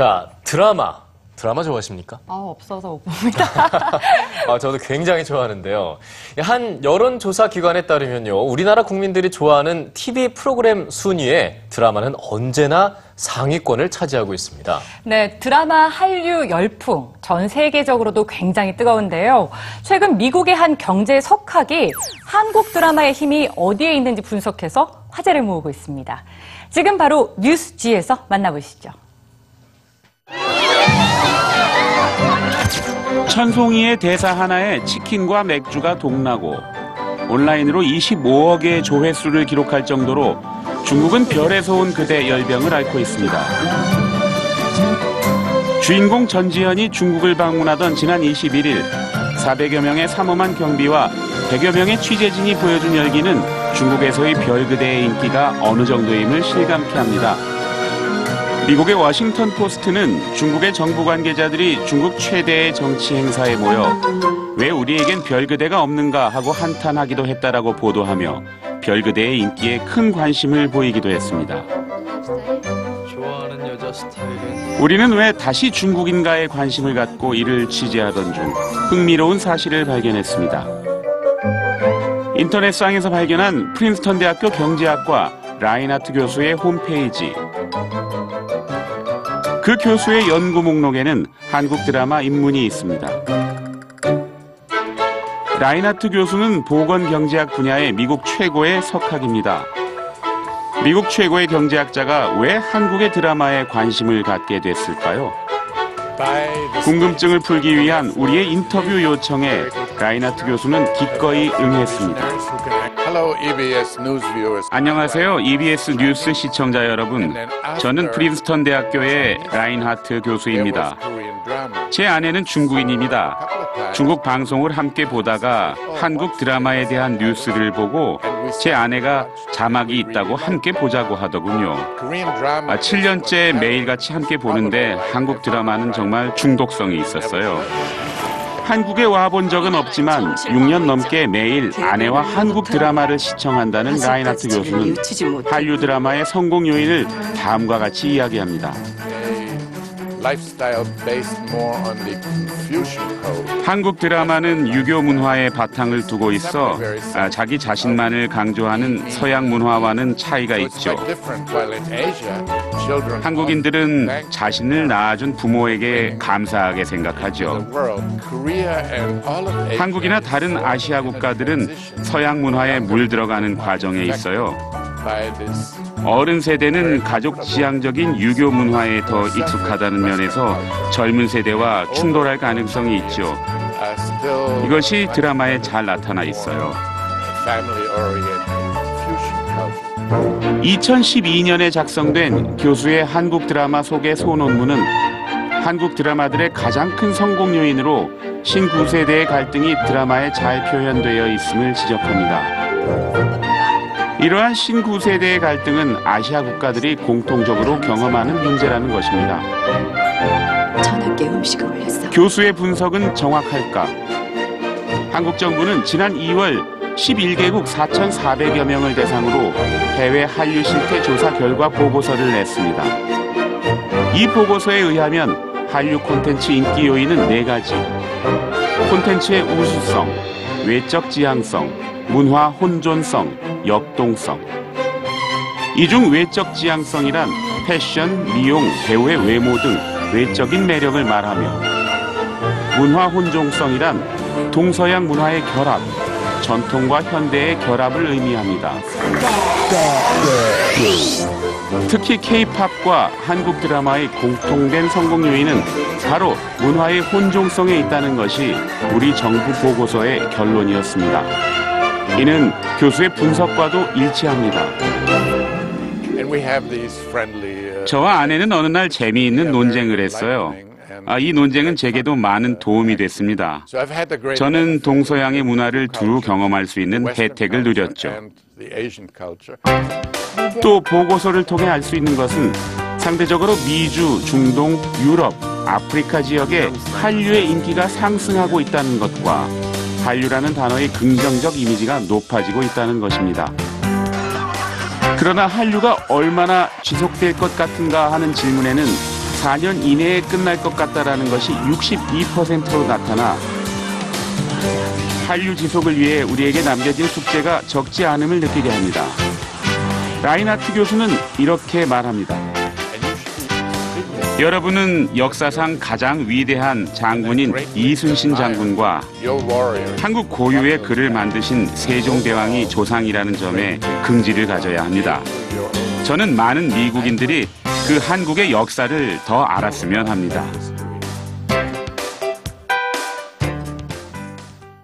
자, 드라마. 드라마 좋아하십니까? 아, 없어서 못 봅니다. 아, 저도 굉장히 좋아하는데요. 한 여론조사 기관에 따르면요. 우리나라 국민들이 좋아하는 TV 프로그램 순위에 드라마는 언제나 상위권을 차지하고 있습니다. 네, 드라마 한류 열풍 전 세계적으로도 굉장히 뜨거운데요. 최근 미국의 한 경제 석학이 한국 드라마의 힘이 어디에 있는지 분석해서 화제를 모으고 있습니다. 지금 바로 뉴스지에서 만나보시죠. 천송이의 대사 하나에 치킨과 맥주가 동나고 온라인으로 25억의 조회수를 기록할 정도로 중국은 별에서 온 그대 열병을 앓고 있습니다. 주인공 전지현이 중국을 방문하던 지난 21일 400여 명의 삼엄한 경비와 100여 명의 취재진이 보여준 열기는 중국에서의 별 그대의 인기가 어느 정도임을 실감케 합니다. 미국의 워싱턴 포스트는 중국의 정부 관계자들이 중국 최대의 정치 행사에 모여 왜 우리에겐 별그대가 없는가 하고 한탄하기도 했다라고 보도하며 별그대의 인기에 큰 관심을 보이기도 했습니다. 우리는 왜 다시 중국인가에 관심을 갖고 이를 취재하던 중 흥미로운 사실을 발견했습니다. 인터넷상에서 발견한 프린스턴 대학교 경제학과 라인하트 교수의 홈페이지. 그 교수의 연구 목록에는 한국 드라마 입문이 있습니다. 라인하트 교수는 보건 경제학 분야의 미국 최고의 석학입니다. 미국 최고의 경제학자가 왜 한국의 드라마에 관심을 갖게 됐을까요? 궁금증을 풀기 위한 우리의 인터뷰 요청에 라이나트 교수는 기꺼이 응했습니다. Hello, EBS news viewers. 안녕하세요. EBS 뉴스 시청자 여러분. 저는 프린스턴 대학교의 라인하트 교수입니다. 제 아내는 중국인입니다. 중국 방송을 함께 보다가 한국 드라마에 대한 뉴스를 보고 제 아내가 자막이 있다고 함께 보자고 하더군요. 아, 7년째 매일같이 함께 보는데 한국 드라마는 정말 중독성이 있었어요. 한국에 와 본 적은 없지만 6년 넘게 매일 아내와 한국 드라마를 시청한다는 라인하트 교수는 한류 드라마의 성공 요인을 다음과 같이 이야기합니다. 한국 드라마는 유교 문화에 바탕을 두고 있어 아, 자기 자신만을 강조하는 서양 문화와는 차이가 있죠. 한국인들은 자신을 낳아준 부모에게 감사하게 생각하죠. 한국이나 다른 아시아 국가들은 서양 문화에 물들어가는 과정에 있어요. 어른 세대는 가족 지향적인 유교 문화에 더 익숙하다는 면에서 젊은 세대와 충돌할 가능성이 있죠. 이것이 드라마에 잘 나타나 있어요. family oriented Confucian culture. 2012년에 작성된 교수의 한국 드라마 소개 소논문은 한국 드라마들의 가장 큰 성공 요인으로 신구세대의 갈등이 드라마에 잘 표현되어 있음을 지적합니다. 이러한 신구세대의 갈등은 아시아 국가들이 공통적으로 경험하는 문제라는 것입니다. 저녁에 음식을 올렸어. 교수의 분석은 정확할까? 한국 정부는 지난 2월 11개국 4,400여 명을 대상으로 해외 한류 실태 조사 결과 보고서를 냈습니다. 이 보고서에 의하면 한류 콘텐츠 인기 요인은 네 가지. 콘텐츠의 우수성, 외적 지향성, 문화 혼존성, 역동성. 이중 외적 지향성이란 패션, 미용, 배우의 외모 등 외적인 매력을 말하며 문화 혼종성이란 동서양 문화의 결합, 전통과 현대의 결합을 의미합니다. 특히 K-팝과 한국 드라마의 공통된 성공 요인은 바로 문화의 혼종성에 있다는 것이 우리 정부 보고서의 결론이었습니다. 이는 교수의 분석과도 일치합니다. Uh, 저와 아내는 어느 날 재미있는 논쟁을 했어요. 아, 이 논쟁은 제게도 많은 도움이 됐습니다. 저는 동서양의 문화를 두루 경험할 수 있는 혜택을 누렸죠. 또 보고서를 통해 알 수 있는 것은 상대적으로 미주, 중동, 유럽, 아프리카 지역에 한류의 인기가 상승하고 있다는 것과 한류라는 단어의 긍정적 이미지가 높아지고 있다는 것입니다. 그러나 한류가 얼마나 지속될 것 같은가 하는 질문에는 4년 이내에 끝날 것 같다라는 것이 62%로 나타나 한류 지속을 위해 우리에게 남겨진 숙제가 적지 않음을 느끼게 합니다. 라인하트 교수는 이렇게 말합니다. 여러분은 역사상 가장 위대한 장군인 이순신 장군과. 한국 고유의 글을 만드신 세종대왕이 조상이라는 점에 긍지를 가져야 합니다. 저는 많은 미국인들이 그 한국의 역사를 더 알았으면 합니다.